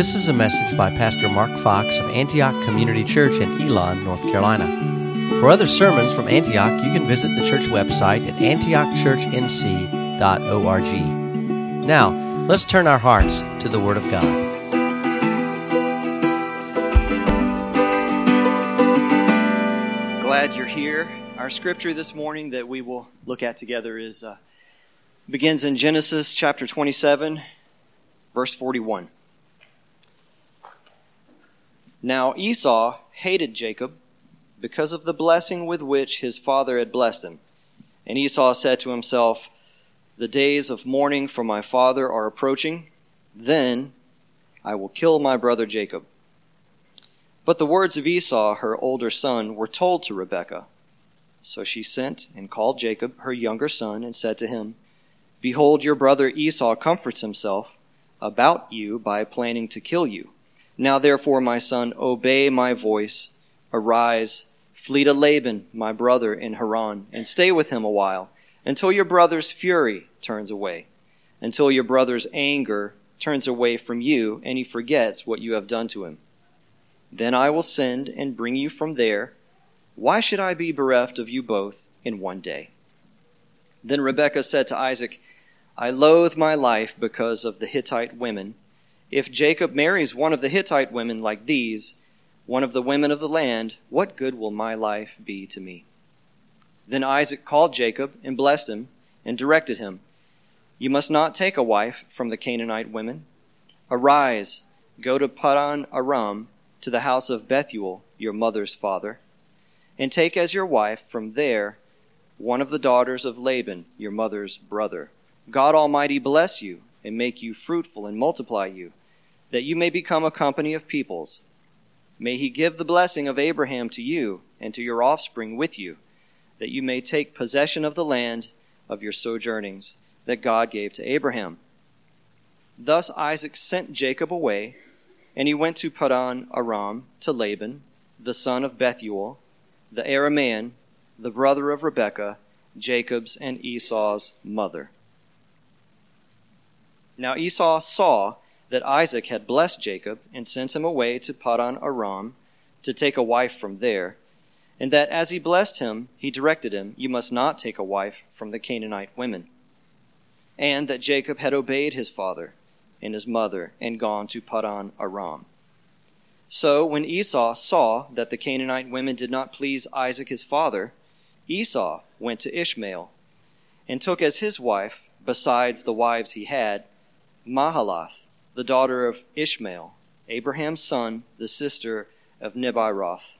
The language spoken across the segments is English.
This is a message by Pastor Mark Fox of Antioch Community Church in Elon, North Carolina. For other sermons from Antioch, you can visit the church website at antiochchurchnc.org. Now, let's turn our hearts to the Word of God. Glad you're here. Our scripture this morning that we will look at together is uh, begins in Genesis chapter 27, verse 41. Now Esau hated Jacob because of the blessing with which his father had blessed him. And Esau said to himself, The days of mourning for my father are approaching. Then I will kill my brother Jacob. But the words of Esau, her older son, were told to Rebekah. So she sent and called Jacob, her younger son, and said to him, Behold, your brother Esau comforts himself about you by planning to kill you. Now therefore, my son, obey my voice. Arise, flee to Laban, my brother, in Haran, and stay with him a while, until your brother's fury turns away, until your brother's anger turns away from you, and he forgets what you have done to him. Then I will send and bring you from there. Why should I be bereft of you both in one day? Then Rebekah said to Isaac, I loathe my life because of the Hittite women if Jacob marries one of the Hittite women like these, one of the women of the land, what good will my life be to me? Then Isaac called Jacob and blessed him and directed him You must not take a wife from the Canaanite women. Arise, go to Padan Aram, to the house of Bethuel, your mother's father, and take as your wife from there one of the daughters of Laban, your mother's brother. God Almighty bless you and make you fruitful and multiply you that you may become a company of peoples. May he give the blessing of Abraham to you and to your offspring with you, that you may take possession of the land of your sojournings that God gave to Abraham. Thus Isaac sent Jacob away, and he went to Padan Aram to Laban, the son of Bethuel, the Aramean, the brother of Rebekah, Jacob's and Esau's mother. Now Esau saw that Isaac had blessed Jacob and sent him away to Padan Aram to take a wife from there, and that as he blessed him, he directed him, You must not take a wife from the Canaanite women. And that Jacob had obeyed his father and his mother and gone to Padan Aram. So when Esau saw that the Canaanite women did not please Isaac his father, Esau went to Ishmael and took as his wife, besides the wives he had, Mahalath, the daughter of Ishmael, Abraham's son, the sister of Nebaioth.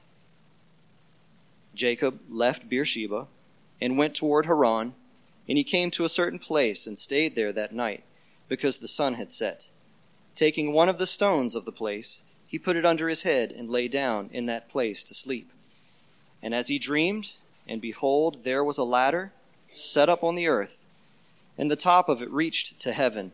Jacob left Beersheba and went toward Haran, and he came to a certain place and stayed there that night, because the sun had set. Taking one of the stones of the place, he put it under his head and lay down in that place to sleep. And as he dreamed, and behold, there was a ladder set up on the earth, and the top of it reached to heaven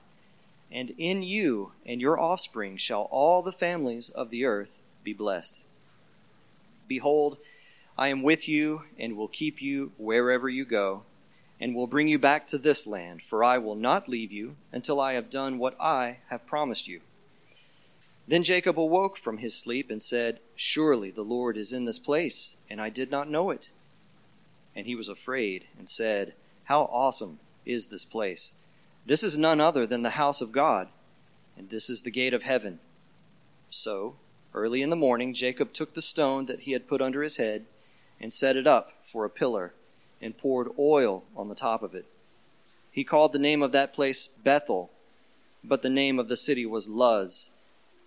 and in you and your offspring shall all the families of the earth be blessed. Behold, I am with you and will keep you wherever you go, and will bring you back to this land, for I will not leave you until I have done what I have promised you. Then Jacob awoke from his sleep and said, Surely the Lord is in this place, and I did not know it. And he was afraid and said, How awesome is this place! This is none other than the house of God, and this is the gate of heaven. So, early in the morning, Jacob took the stone that he had put under his head and set it up for a pillar and poured oil on the top of it. He called the name of that place Bethel, but the name of the city was Luz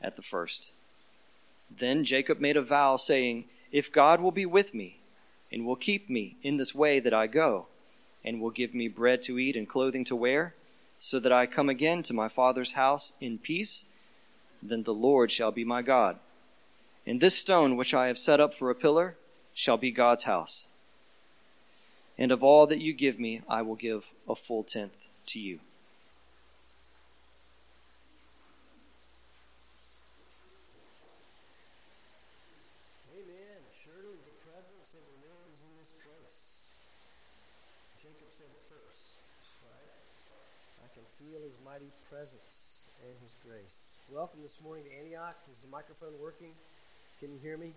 at the first. Then Jacob made a vow, saying, If God will be with me and will keep me in this way that I go, and will give me bread to eat and clothing to wear, so that I come again to my father's house in peace, then the Lord shall be my God. And this stone which I have set up for a pillar shall be God's house. And of all that you give me, I will give a full tenth to you. Amen. Surely the presence of the Lord is in this place. Jacob said first, right? I can feel his mighty presence and his grace. Welcome this morning to Antioch. Is the microphone working? Can you hear me?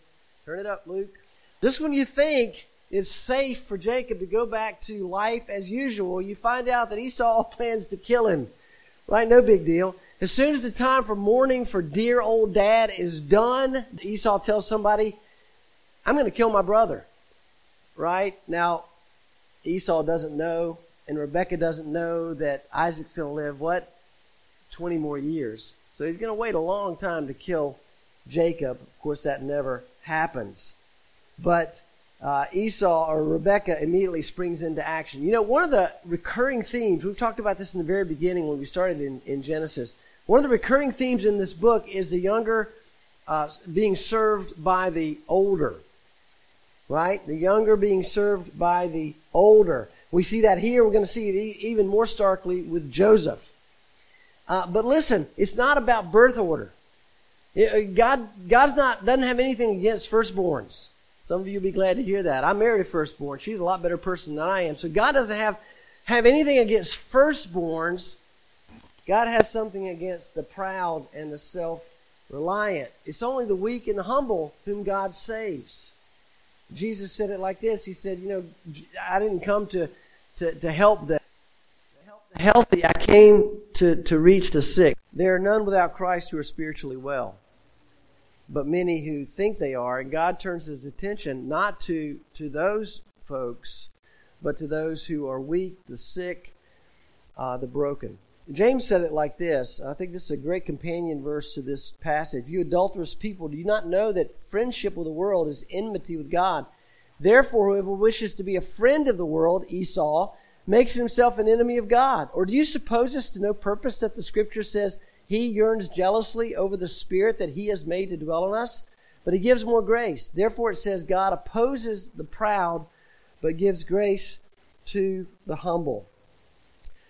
Turn it up, Luke. Just when you think it's safe for Jacob to go back to life as usual, you find out that Esau plans to kill him. Right? No big deal. As soon as the time for mourning for dear old dad is done, Esau tells somebody, I'm going to kill my brother. Right? Now, Esau doesn't know, and Rebecca doesn't know that Isaac's going to live, what? 20 more years. So he's going to wait a long time to kill Jacob. Of course, that never happens. But uh, Esau or Rebecca immediately springs into action. You know, one of the recurring themes, we've talked about this in the very beginning when we started in, in Genesis. One of the recurring themes in this book is the younger uh, being served by the older. Right? The younger being served by the older. We see that here. We're going to see it even more starkly with Joseph. Uh, but listen, it's not about birth order. It, uh, God, God's not doesn't have anything against firstborns. Some of you will be glad to hear that. I married a firstborn. She's a lot better person than I am. So God doesn't have have anything against firstborns. God has something against the proud and the self-reliant. It's only the weak and the humble whom God saves. Jesus said it like this. He said, "You know, I didn't come to to, to help the healthy. I came to, to reach the sick. There are none without Christ who are spiritually well, but many who think they are. And God turns his attention not to, to those folks, but to those who are weak, the sick, uh, the broken. James said it like this. I think this is a great companion verse to this passage. You adulterous people, do you not know that friendship with the world is enmity with God? Therefore, whoever wishes to be a friend of the world, Esau, makes himself an enemy of God? Or do you suppose this to no purpose that the scripture says he yearns jealously over the spirit that he has made to dwell in us? But he gives more grace. Therefore, it says God opposes the proud, but gives grace to the humble.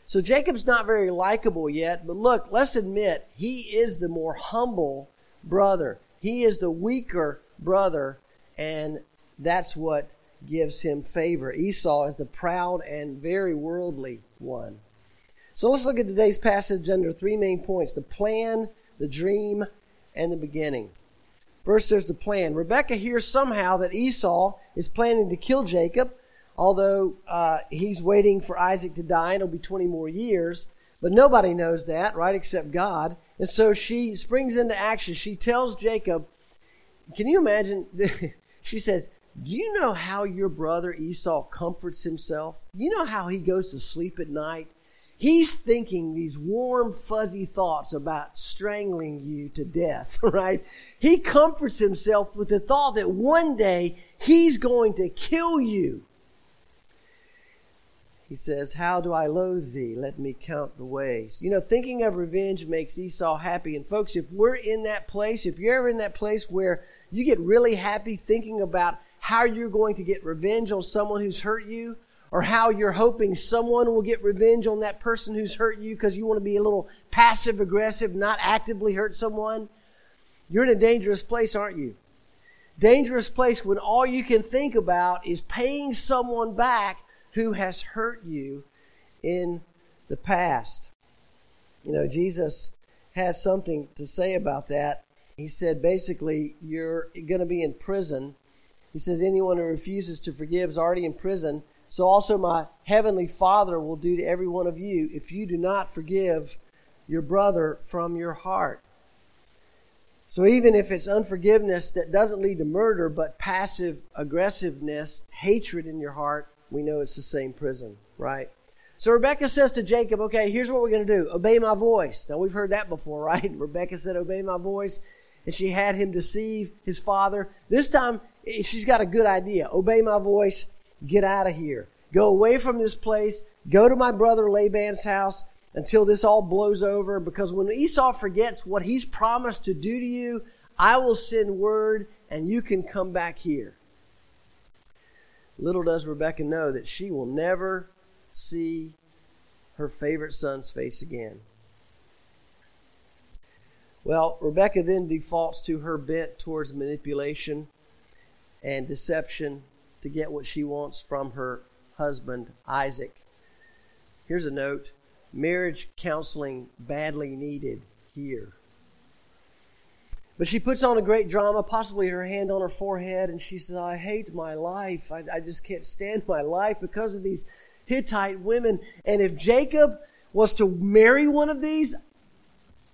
So Jacob's not very likable yet, but look, let's admit he is the more humble brother. He is the weaker brother, and that's what gives him favor. Esau is the proud and very worldly one. So let's look at today's passage under three main points the plan, the dream, and the beginning. First, there's the plan. Rebecca hears somehow that Esau is planning to kill Jacob, although uh, he's waiting for Isaac to die, and it'll be 20 more years. But nobody knows that, right, except God. And so she springs into action. She tells Jacob, Can you imagine? she says, do you know how your brother Esau comforts himself? You know how he goes to sleep at night? He's thinking these warm, fuzzy thoughts about strangling you to death, right? He comforts himself with the thought that one day he's going to kill you. He says, How do I loathe thee? Let me count the ways. You know, thinking of revenge makes Esau happy. And folks, if we're in that place, if you're ever in that place where you get really happy thinking about how you're going to get revenge on someone who's hurt you, or how you're hoping someone will get revenge on that person who's hurt you because you want to be a little passive aggressive, not actively hurt someone, you're in a dangerous place, aren't you? Dangerous place when all you can think about is paying someone back who has hurt you in the past. You know, Jesus has something to say about that. He said basically, you're going to be in prison he says, Anyone who refuses to forgive is already in prison. So also my heavenly Father will do to every one of you if you do not forgive your brother from your heart. So even if it's unforgiveness that doesn't lead to murder, but passive aggressiveness, hatred in your heart, we know it's the same prison, right? So Rebecca says to Jacob, okay, here's what we're going to do. Obey my voice. Now we've heard that before, right? Rebecca said, obey my voice. And she had him deceive his father. This time she's got a good idea. Obey my voice, get out of here. Go away from this place, go to my brother Laban's house until this all blows over. Because when Esau forgets what he's promised to do to you, I will send word and you can come back here. Little does Rebecca know that she will never see her favorite son's face again. Well, Rebecca then defaults to her bent towards manipulation and deception to get what she wants from her husband, Isaac. Here's a note marriage counseling badly needed here. But she puts on a great drama, possibly her hand on her forehead, and she says, I hate my life. I, I just can't stand my life because of these Hittite women. And if Jacob was to marry one of these,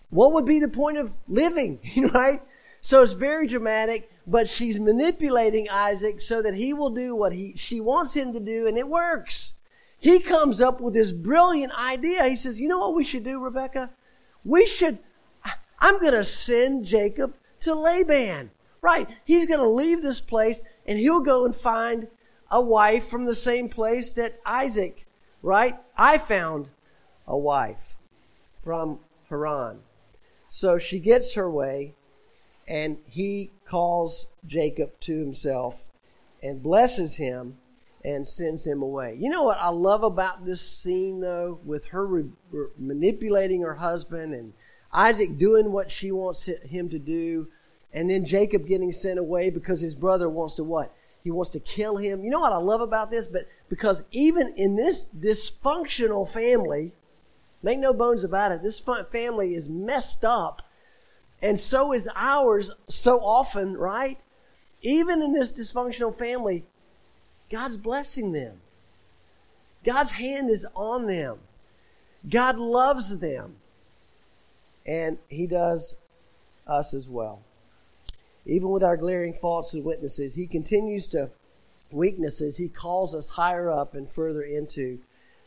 what would be the point of living, right? So it's very dramatic, but she's manipulating Isaac so that he will do what he, she wants him to do, and it works. He comes up with this brilliant idea. He says, You know what we should do, Rebecca? We should, I'm going to send Jacob to Laban. Right. He's going to leave this place and he'll go and find a wife from the same place that Isaac, right? I found a wife from Haran. So she gets her way, and he calls Jacob to himself and blesses him and sends him away. You know what I love about this scene, though, with her re- manipulating her husband and Isaac doing what she wants him to do, and then Jacob getting sent away because his brother wants to what? He wants to kill him. You know what I love about this? But because even in this dysfunctional family, Make no bones about it. This family is messed up. And so is ours so often, right? Even in this dysfunctional family, God's blessing them. God's hand is on them. God loves them. And He does us as well. Even with our glaring faults and weaknesses, He continues to weaknesses, He calls us higher up and further into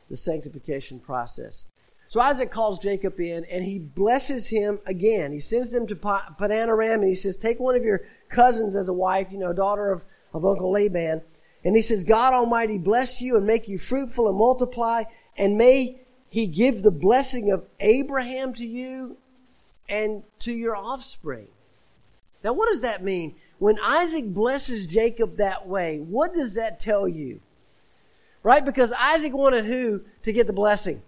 the sanctification process. So Isaac calls Jacob in and he blesses him again. He sends them to Padan Aram and he says, Take one of your cousins as a wife, you know, daughter of, of Uncle Laban. And he says, God Almighty bless you and make you fruitful and multiply, and may he give the blessing of Abraham to you and to your offspring. Now, what does that mean? When Isaac blesses Jacob that way, what does that tell you? Right? Because Isaac wanted who to get the blessing?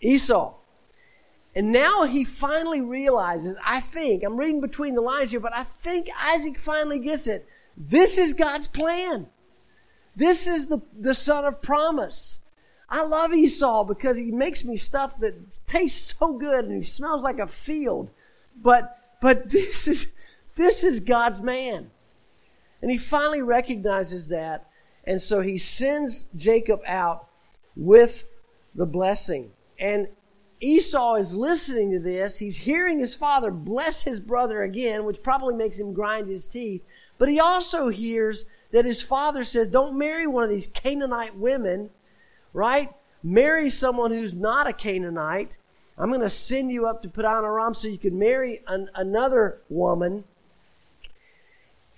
Esau. And now he finally realizes, I think, I'm reading between the lines here, but I think Isaac finally gets it. This is God's plan. This is the, the son of promise. I love Esau because he makes me stuff that tastes so good and he smells like a field. But but this is this is God's man. And he finally recognizes that. And so he sends Jacob out with the blessing. And Esau is listening to this. He's hearing his father bless his brother again, which probably makes him grind his teeth. But he also hears that his father says, Don't marry one of these Canaanite women, right? Marry someone who's not a Canaanite. I'm going to send you up to Padan Aram so you can marry an, another woman.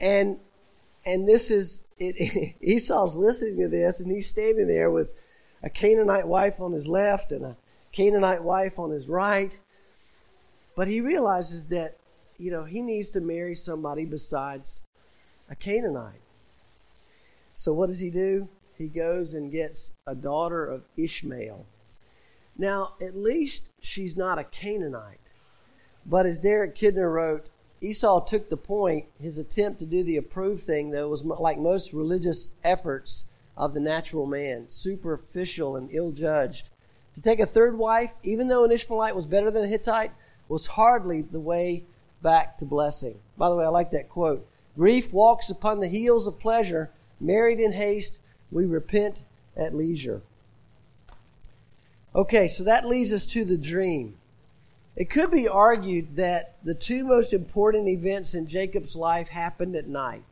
And and this is it, Esau's listening to this, and he's standing there with a Canaanite wife on his left and a Canaanite wife on his right. But he realizes that, you know, he needs to marry somebody besides a Canaanite. So what does he do? He goes and gets a daughter of Ishmael. Now, at least she's not a Canaanite. But as Derek Kidner wrote, Esau took the point, his attempt to do the approved thing, though, was like most religious efforts of the natural man, superficial and ill judged. To take a third wife, even though an Ishmaelite was better than a Hittite, was hardly the way back to blessing. By the way, I like that quote. Grief walks upon the heels of pleasure. Married in haste, we repent at leisure. Okay, so that leads us to the dream. It could be argued that the two most important events in Jacob's life happened at night.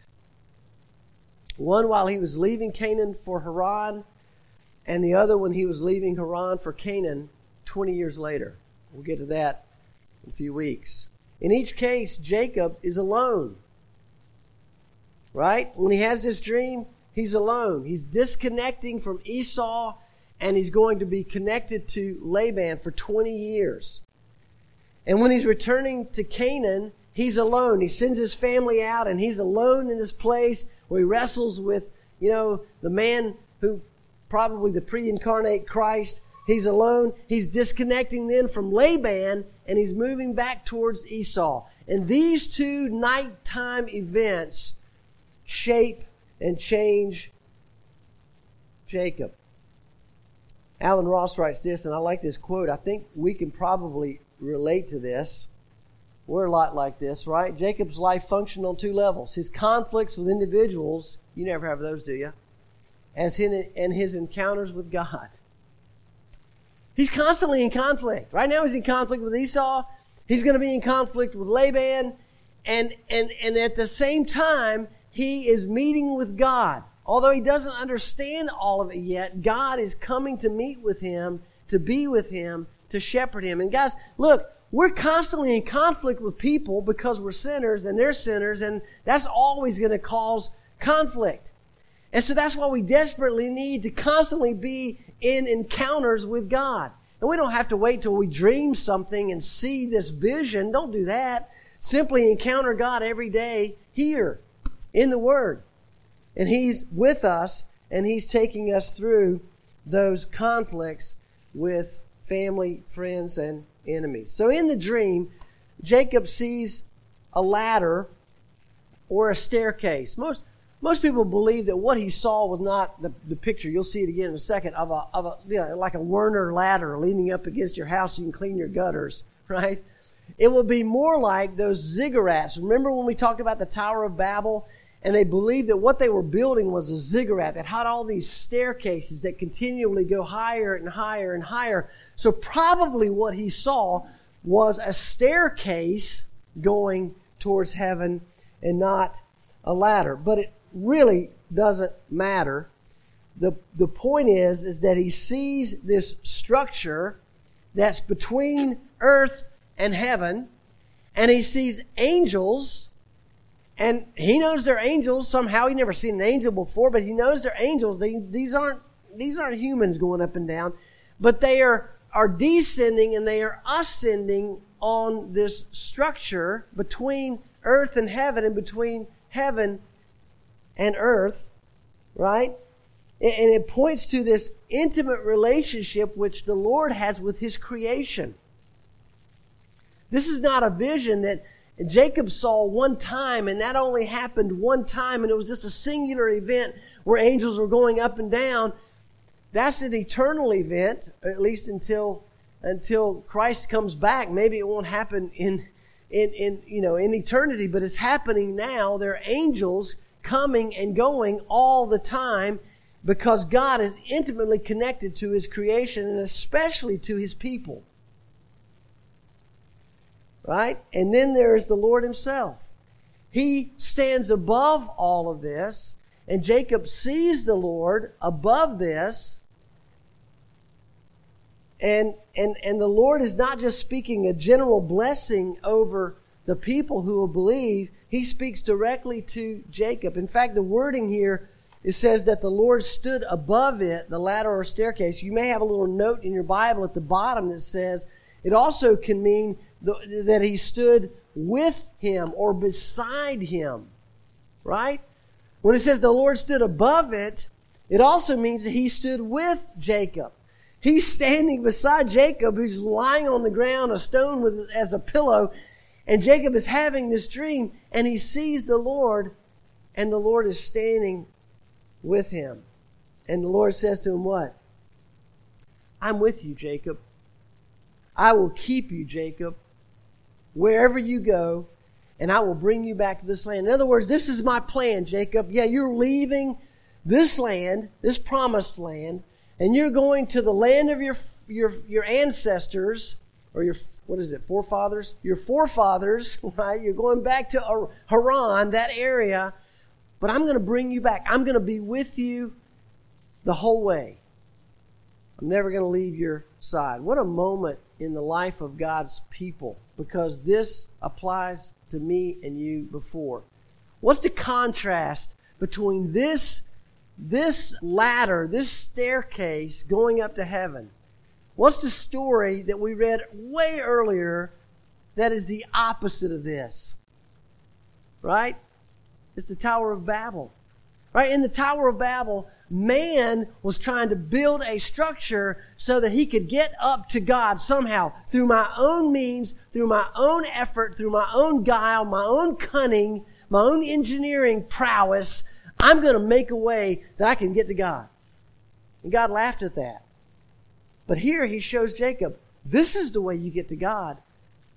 One while he was leaving Canaan for Haran, and the other when he was leaving Haran for Canaan 20 years later. We'll get to that in a few weeks. In each case, Jacob is alone. Right? When he has this dream, he's alone. He's disconnecting from Esau and he's going to be connected to Laban for 20 years. And when he's returning to Canaan, he's alone. He sends his family out and he's alone in this place where he wrestles with, you know, the man who probably the pre incarnate Christ. He's alone. He's disconnecting then from Laban and he's moving back towards Esau. And these two nighttime events shape and change Jacob. Allen Ross writes this, and I like this quote. I think we can probably relate to this. We're a lot like this, right? Jacob's life functioned on two levels his conflicts with individuals, you never have those, do you? As his, and his encounters with God. He's constantly in conflict. Right now, he's in conflict with Esau. He's going to be in conflict with Laban. And, and, and at the same time, he is meeting with God. Although he doesn't understand all of it yet, God is coming to meet with him, to be with him, to shepherd him. And guys, look, we're constantly in conflict with people because we're sinners and they're sinners, and that's always going to cause conflict. And so that's why we desperately need to constantly be in encounters with God. And we don't have to wait till we dream something and see this vision. Don't do that. Simply encounter God every day here in the Word. And He's with us and He's taking us through those conflicts with family, friends, and enemies. So in the dream, Jacob sees a ladder or a staircase. Most most people believe that what he saw was not the, the picture. You'll see it again in a second of a of a you know, like a Werner ladder leaning up against your house so you can clean your gutters, right? It would be more like those ziggurats. Remember when we talked about the Tower of Babel and they believed that what they were building was a ziggurat that had all these staircases that continually go higher and higher and higher. So, probably what he saw was a staircase going towards heaven and not a ladder. But it really doesn't matter. The, the point is, is that he sees this structure that's between earth and heaven, and he sees angels and he knows they're angels. Somehow he never seen an angel before, but he knows they're angels. They, these aren't these aren't humans going up and down, but they are are descending and they are ascending on this structure between earth and heaven and between heaven and earth, right? And it points to this intimate relationship which the Lord has with his creation. This is not a vision that and Jacob saw one time, and that only happened one time, and it was just a singular event where angels were going up and down. That's an eternal event, at least until until Christ comes back. Maybe it won't happen in in, in you know in eternity, but it's happening now. There are angels coming and going all the time because God is intimately connected to his creation and especially to his people. Right? And then there is the Lord Himself. He stands above all of this, and Jacob sees the Lord above this. And, and, and the Lord is not just speaking a general blessing over the people who will believe, He speaks directly to Jacob. In fact, the wording here it says that the Lord stood above it, the ladder or staircase. You may have a little note in your Bible at the bottom that says it also can mean that he stood with him or beside him. Right? When it says the Lord stood above it, it also means that he stood with Jacob. He's standing beside Jacob, who's lying on the ground, a stone with, as a pillow, and Jacob is having this dream, and he sees the Lord, and the Lord is standing with him. And the Lord says to him, What? I'm with you, Jacob. I will keep you, Jacob wherever you go, and I will bring you back to this land. In other words, this is my plan, Jacob. Yeah, you're leaving this land, this promised land, and you're going to the land of your your your ancestors or your what is it, forefathers? Your forefathers, right? You're going back to Haran, that area, but I'm going to bring you back. I'm going to be with you the whole way. I'm never going to leave your side. What a moment in the life of God's people because this applies to me and you before. What's the contrast between this, this ladder, this staircase going up to heaven? What's the story that we read way earlier that is the opposite of this. Right? It's the Tower of Babel. Right? In the Tower of Babel, man was trying to build a structure so that he could get up to God somehow through my own means, through my own effort, through my own guile, my own cunning, my own engineering prowess. I'm going to make a way that I can get to God. And God laughed at that. But here he shows Jacob, this is the way you get to God.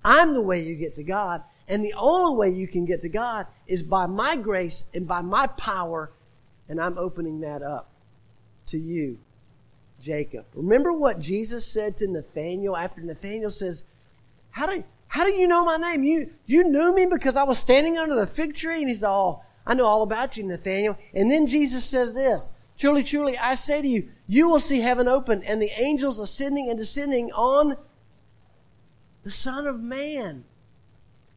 I'm the way you get to God. And the only way you can get to God is by my grace and by my power and I'm opening that up to you, Jacob. Remember what Jesus said to Nathanael after Nathanael says, How do, how do you know my name? You, you knew me because I was standing under the fig tree? And he said, Oh, I know all about you, Nathanael. And then Jesus says this Truly, truly, I say to you, you will see heaven open and the angels ascending and descending on the Son of Man.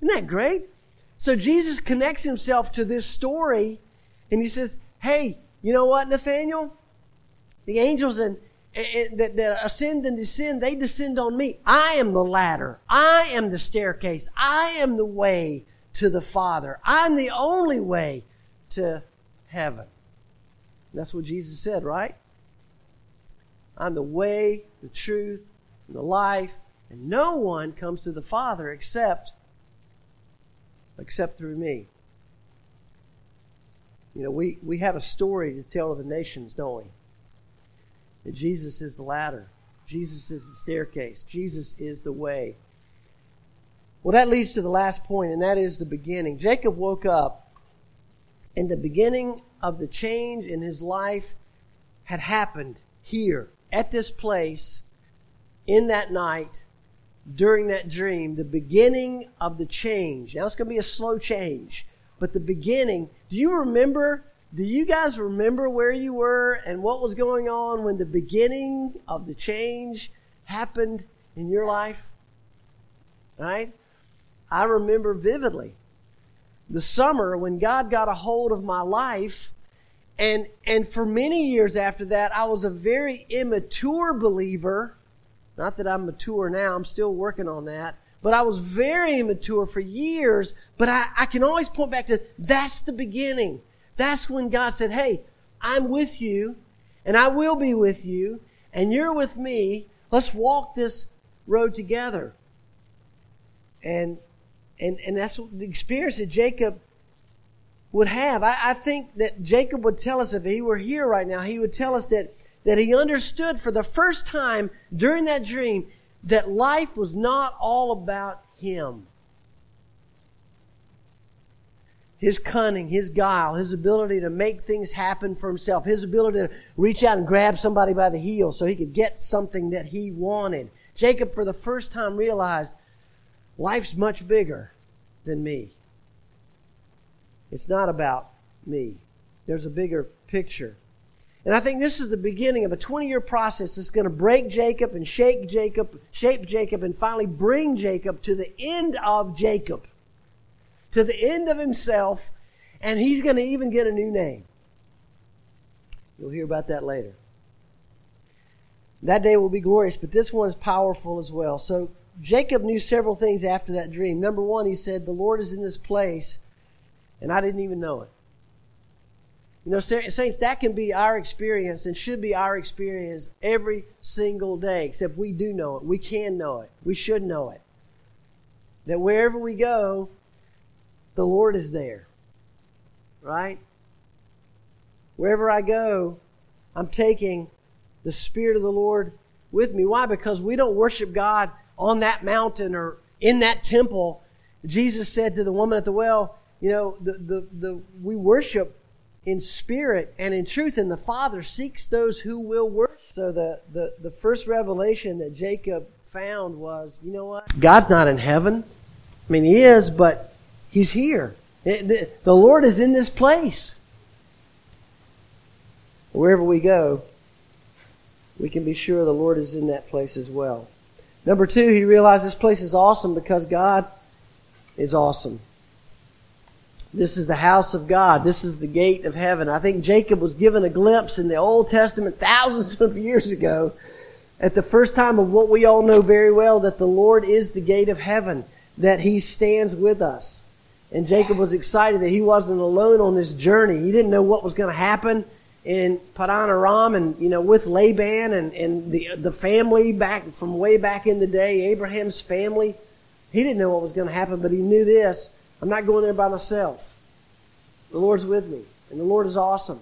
Isn't that great? So Jesus connects himself to this story and he says, hey, you know what, Nathanael? The angels and, and, that, that ascend and descend, they descend on me. I am the ladder. I am the staircase. I am the way to the Father. I'm the only way to heaven. That's what Jesus said, right? I'm the way, the truth, and the life, and no one comes to the Father except except through me. You know, we, we have a story to tell to the nations, don't we? That Jesus is the ladder, Jesus is the staircase, Jesus is the way. Well, that leads to the last point, and that is the beginning. Jacob woke up, and the beginning of the change in his life had happened here, at this place, in that night, during that dream. The beginning of the change. Now, it's going to be a slow change. But the beginning, do you remember? Do you guys remember where you were and what was going on when the beginning of the change happened in your life? Right? I remember vividly the summer when God got a hold of my life. And, and for many years after that, I was a very immature believer. Not that I'm mature now, I'm still working on that. But I was very immature for years. But I, I can always point back to that's the beginning. That's when God said, Hey, I'm with you, and I will be with you, and you're with me. Let's walk this road together. And and and that's the experience that Jacob would have. I, I think that Jacob would tell us if he were here right now, he would tell us that that he understood for the first time during that dream that life was not all about him. His cunning, his guile, his ability to make things happen for himself, his ability to reach out and grab somebody by the heel so he could get something that he wanted. Jacob, for the first time, realized life's much bigger than me. It's not about me, there's a bigger picture. And I think this is the beginning of a 20 year process that's going to break Jacob and shake Jacob, shape Jacob, and finally bring Jacob to the end of Jacob, to the end of himself, and he's going to even get a new name. You'll hear about that later. That day will be glorious, but this one is powerful as well. So Jacob knew several things after that dream. Number one, he said, The Lord is in this place, and I didn't even know it. You know, saints, that can be our experience and should be our experience every single day, except we do know it. We can know it. We should know it. That wherever we go, the Lord is there. Right? Wherever I go, I'm taking the Spirit of the Lord with me. Why? Because we don't worship God on that mountain or in that temple. Jesus said to the woman at the well, you know, the, the, the, we worship in spirit and in truth, and the Father seeks those who will worship. So the, the, the first revelation that Jacob found was, you know what? God's not in heaven. I mean, He is, but He's here. It, the, the Lord is in this place. Wherever we go, we can be sure the Lord is in that place as well. Number two, he realized this place is awesome because God is awesome. This is the house of God. This is the gate of heaven. I think Jacob was given a glimpse in the Old Testament thousands of years ago at the first time of what we all know very well that the Lord is the gate of heaven. that he stands with us. And Jacob was excited that he wasn't alone on this journey. He didn't know what was going to happen in Padan Aram and, you know, with Laban and, and the, the family back from way back in the day, Abraham's family. He didn't know what was going to happen, but he knew this. I'm not going there by myself. The Lord's with me, and the Lord is awesome.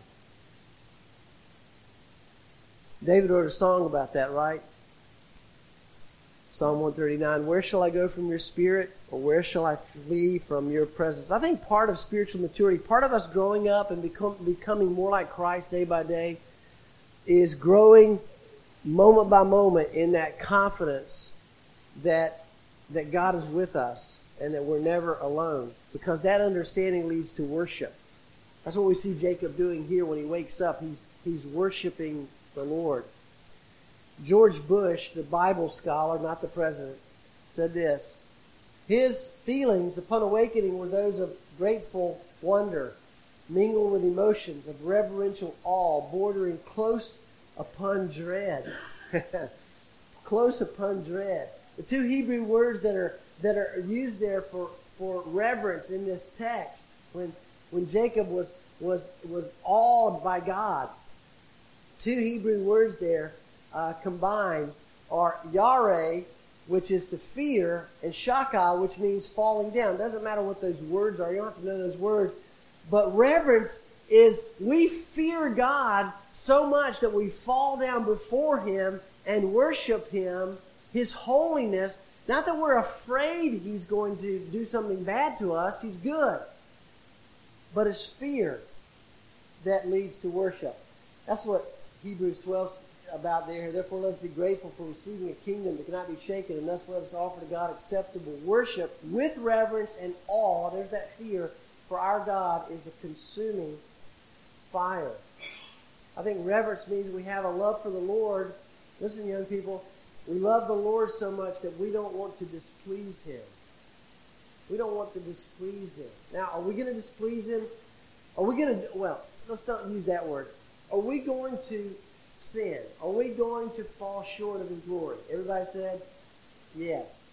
David wrote a song about that, right? Psalm 139 Where shall I go from your spirit, or where shall I flee from your presence? I think part of spiritual maturity, part of us growing up and become, becoming more like Christ day by day, is growing moment by moment in that confidence that, that God is with us and that we're never alone. Because that understanding leads to worship. That's what we see Jacob doing here when he wakes up. He's, he's worshiping the Lord. George Bush, the Bible scholar, not the president, said this His feelings upon awakening were those of grateful wonder, mingled with emotions of reverential awe, bordering close upon dread. close upon dread. The two Hebrew words that are that are used there for, for reverence in this text, when when Jacob was was was awed by God. Two Hebrew words there uh, combined are yare, which is to fear, and shaka, which means falling down. Doesn't matter what those words are. You don't have to know those words. But reverence is we fear God so much that we fall down before Him and worship Him, His holiness. Not that we're afraid He's going to do something bad to us, He's good. But it's fear that leads to worship. That's what Hebrews 12 about there. Therefore, let us be grateful for receiving a kingdom that cannot be shaken, and thus let us offer to God acceptable worship with reverence and awe. There's that fear, for our God is a consuming fire. I think reverence means we have a love for the Lord. Listen, young people, we love the Lord so much that we don't want to displease Him. We don't want to displease Him. Now, are we going to displease Him? Are we going to, well, let's not use that word. Are we going to sin? Are we going to fall short of His glory? Everybody said, yes.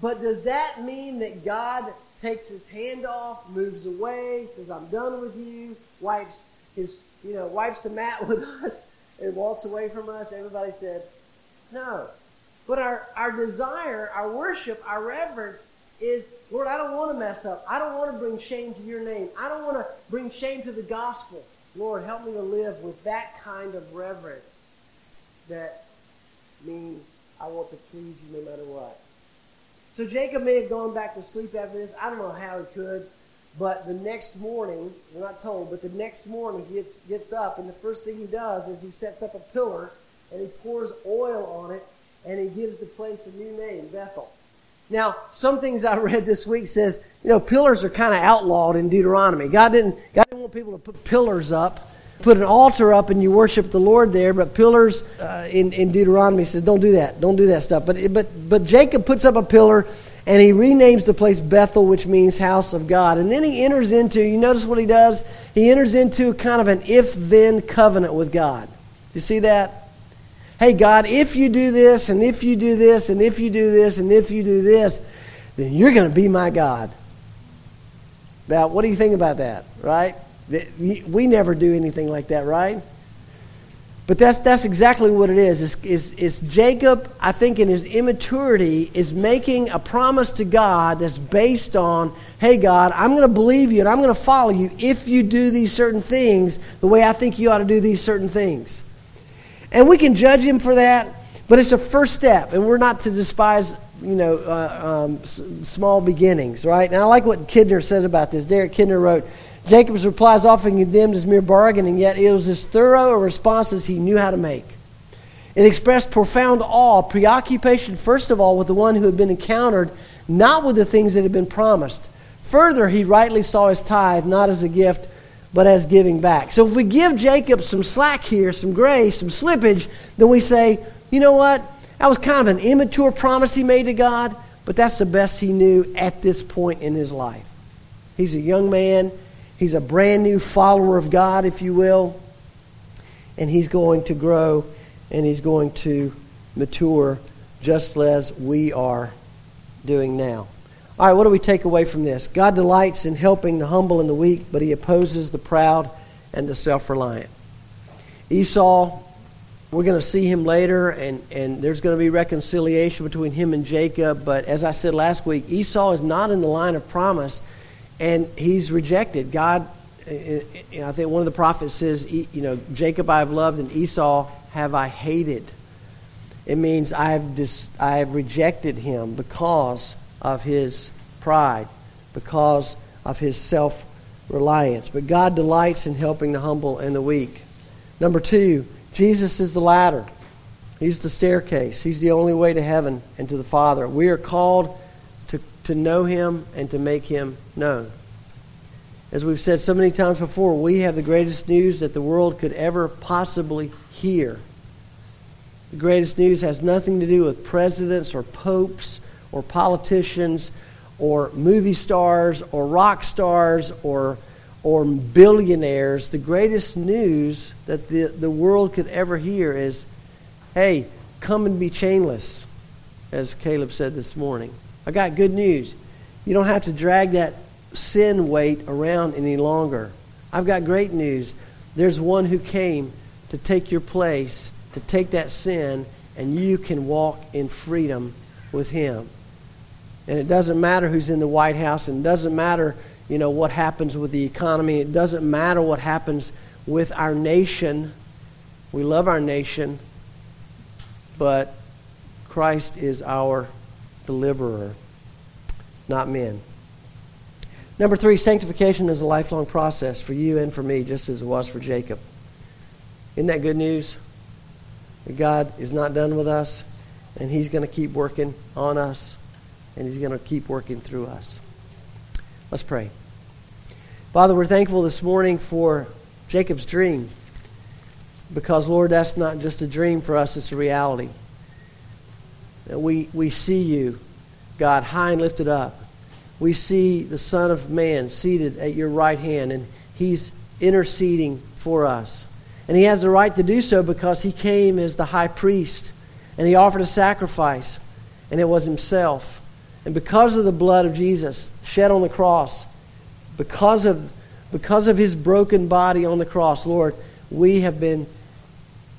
But does that mean that God takes His hand off, moves away, says, I'm done with you, wipes His, you know, wipes the mat with us, and walks away from us? Everybody said, no. But our, our desire, our worship, our reverence is, Lord, I don't want to mess up. I don't want to bring shame to your name. I don't want to bring shame to the gospel. Lord, help me to live with that kind of reverence that means I want to please you no matter what. So Jacob may have gone back to sleep after this. I don't know how he could. But the next morning, we're not told, but the next morning he gets, gets up, and the first thing he does is he sets up a pillar and he pours oil on it and he gives the place a new name, Bethel. Now, some things I read this week says, you know, pillars are kind of outlawed in Deuteronomy. God didn't, God didn't want people to put pillars up, put an altar up and you worship the Lord there, but pillars uh, in, in Deuteronomy says, don't do that. Don't do that stuff. But, but, but Jacob puts up a pillar and he renames the place Bethel, which means house of God. And then he enters into, you notice what he does? He enters into kind of an if then covenant with God. You see that? Hey, God, if you do this, and if you do this, and if you do this, and if you do this, then you're going to be my God. Now, what do you think about that, right? We never do anything like that, right? But that's, that's exactly what it is. It's, it's, it's Jacob, I think, in his immaturity, is making a promise to God that's based on, hey, God, I'm going to believe you and I'm going to follow you if you do these certain things the way I think you ought to do these certain things. And we can judge him for that, but it's a first step, and we're not to despise, you know, uh, um, s- small beginnings, right? And I like what Kidner says about this. Derek Kidner wrote, Jacob's reply is often condemned as mere bargaining, yet it was as thorough a response as he knew how to make. It expressed profound awe, preoccupation, first of all, with the one who had been encountered, not with the things that had been promised. Further, he rightly saw his tithe not as a gift, but as giving back. So if we give Jacob some slack here, some grace, some slippage, then we say, you know what? That was kind of an immature promise he made to God, but that's the best he knew at this point in his life. He's a young man. He's a brand new follower of God, if you will. And he's going to grow and he's going to mature just as we are doing now. All right, what do we take away from this? God delights in helping the humble and the weak, but he opposes the proud and the self reliant. Esau, we're going to see him later, and, and there's going to be reconciliation between him and Jacob. But as I said last week, Esau is not in the line of promise, and he's rejected. God, eh, eh, I think one of the prophets says, you know, Jacob I have loved, and Esau have I hated. It means I have, dis, I have rejected him because of his pride, because of his self reliance. But God delights in helping the humble and the weak. Number two, Jesus is the ladder. He's the staircase. He's the only way to heaven and to the Father. We are called to, to know Him and to make Him known. As we've said so many times before, we have the greatest news that the world could ever possibly hear. The greatest news has nothing to do with presidents or popes or politicians or movie stars or rock stars or, or billionaires. The greatest news that the, the world could ever hear is hey, come and be chainless, as Caleb said this morning. I got good news. You don't have to drag that sin weight around any longer. I've got great news. There's one who came to take your place, to take that sin, and you can walk in freedom with him. And it doesn't matter who's in the White House, and it doesn't matter, you know, what happens with the economy. It doesn't matter what happens with our nation. We love our nation, but Christ is our deliverer, not men. Number three, sanctification is a lifelong process for you and for me, just as it was for Jacob. Isn't that good news? That God is not done with us, and He's going to keep working on us and He's going to keep working through us. Let's pray. Father, we're thankful this morning for Jacob's dream because, Lord, that's not just a dream for us, it's a reality. We, we see you, God, high and lifted up. We see the Son of Man seated at your right hand, and He's interceding for us. And He has the right to do so because He came as the high priest, and He offered a sacrifice, and it was Himself. And because of the blood of Jesus shed on the cross, because of, because of his broken body on the cross, Lord, we have been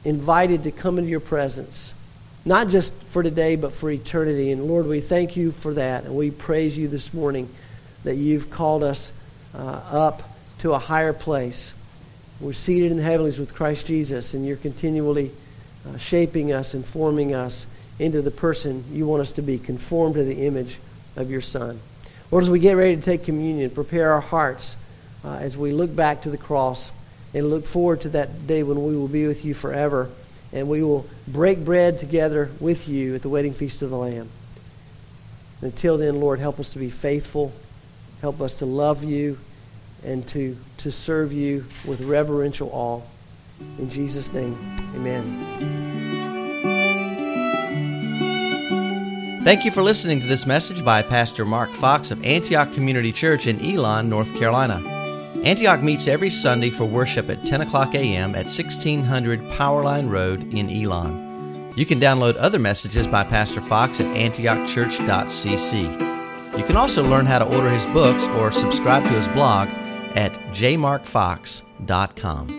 invited to come into your presence, not just for today, but for eternity. And Lord, we thank you for that. And we praise you this morning that you've called us uh, up to a higher place. We're seated in the heavens with Christ Jesus, and you're continually uh, shaping us and forming us into the person you want us to be, conformed to the image of your Son. Lord, as we get ready to take communion, prepare our hearts uh, as we look back to the cross and look forward to that day when we will be with you forever and we will break bread together with you at the wedding feast of the Lamb. Until then, Lord, help us to be faithful. Help us to love you and to, to serve you with reverential awe. In Jesus' name, amen. Thank you for listening to this message by Pastor Mark Fox of Antioch Community Church in Elon, North Carolina. Antioch meets every Sunday for worship at 10 o'clock a.m. at 1600 Powerline Road in Elon. You can download other messages by Pastor Fox at antiochchurch.cc. You can also learn how to order his books or subscribe to his blog at jmarkfox.com.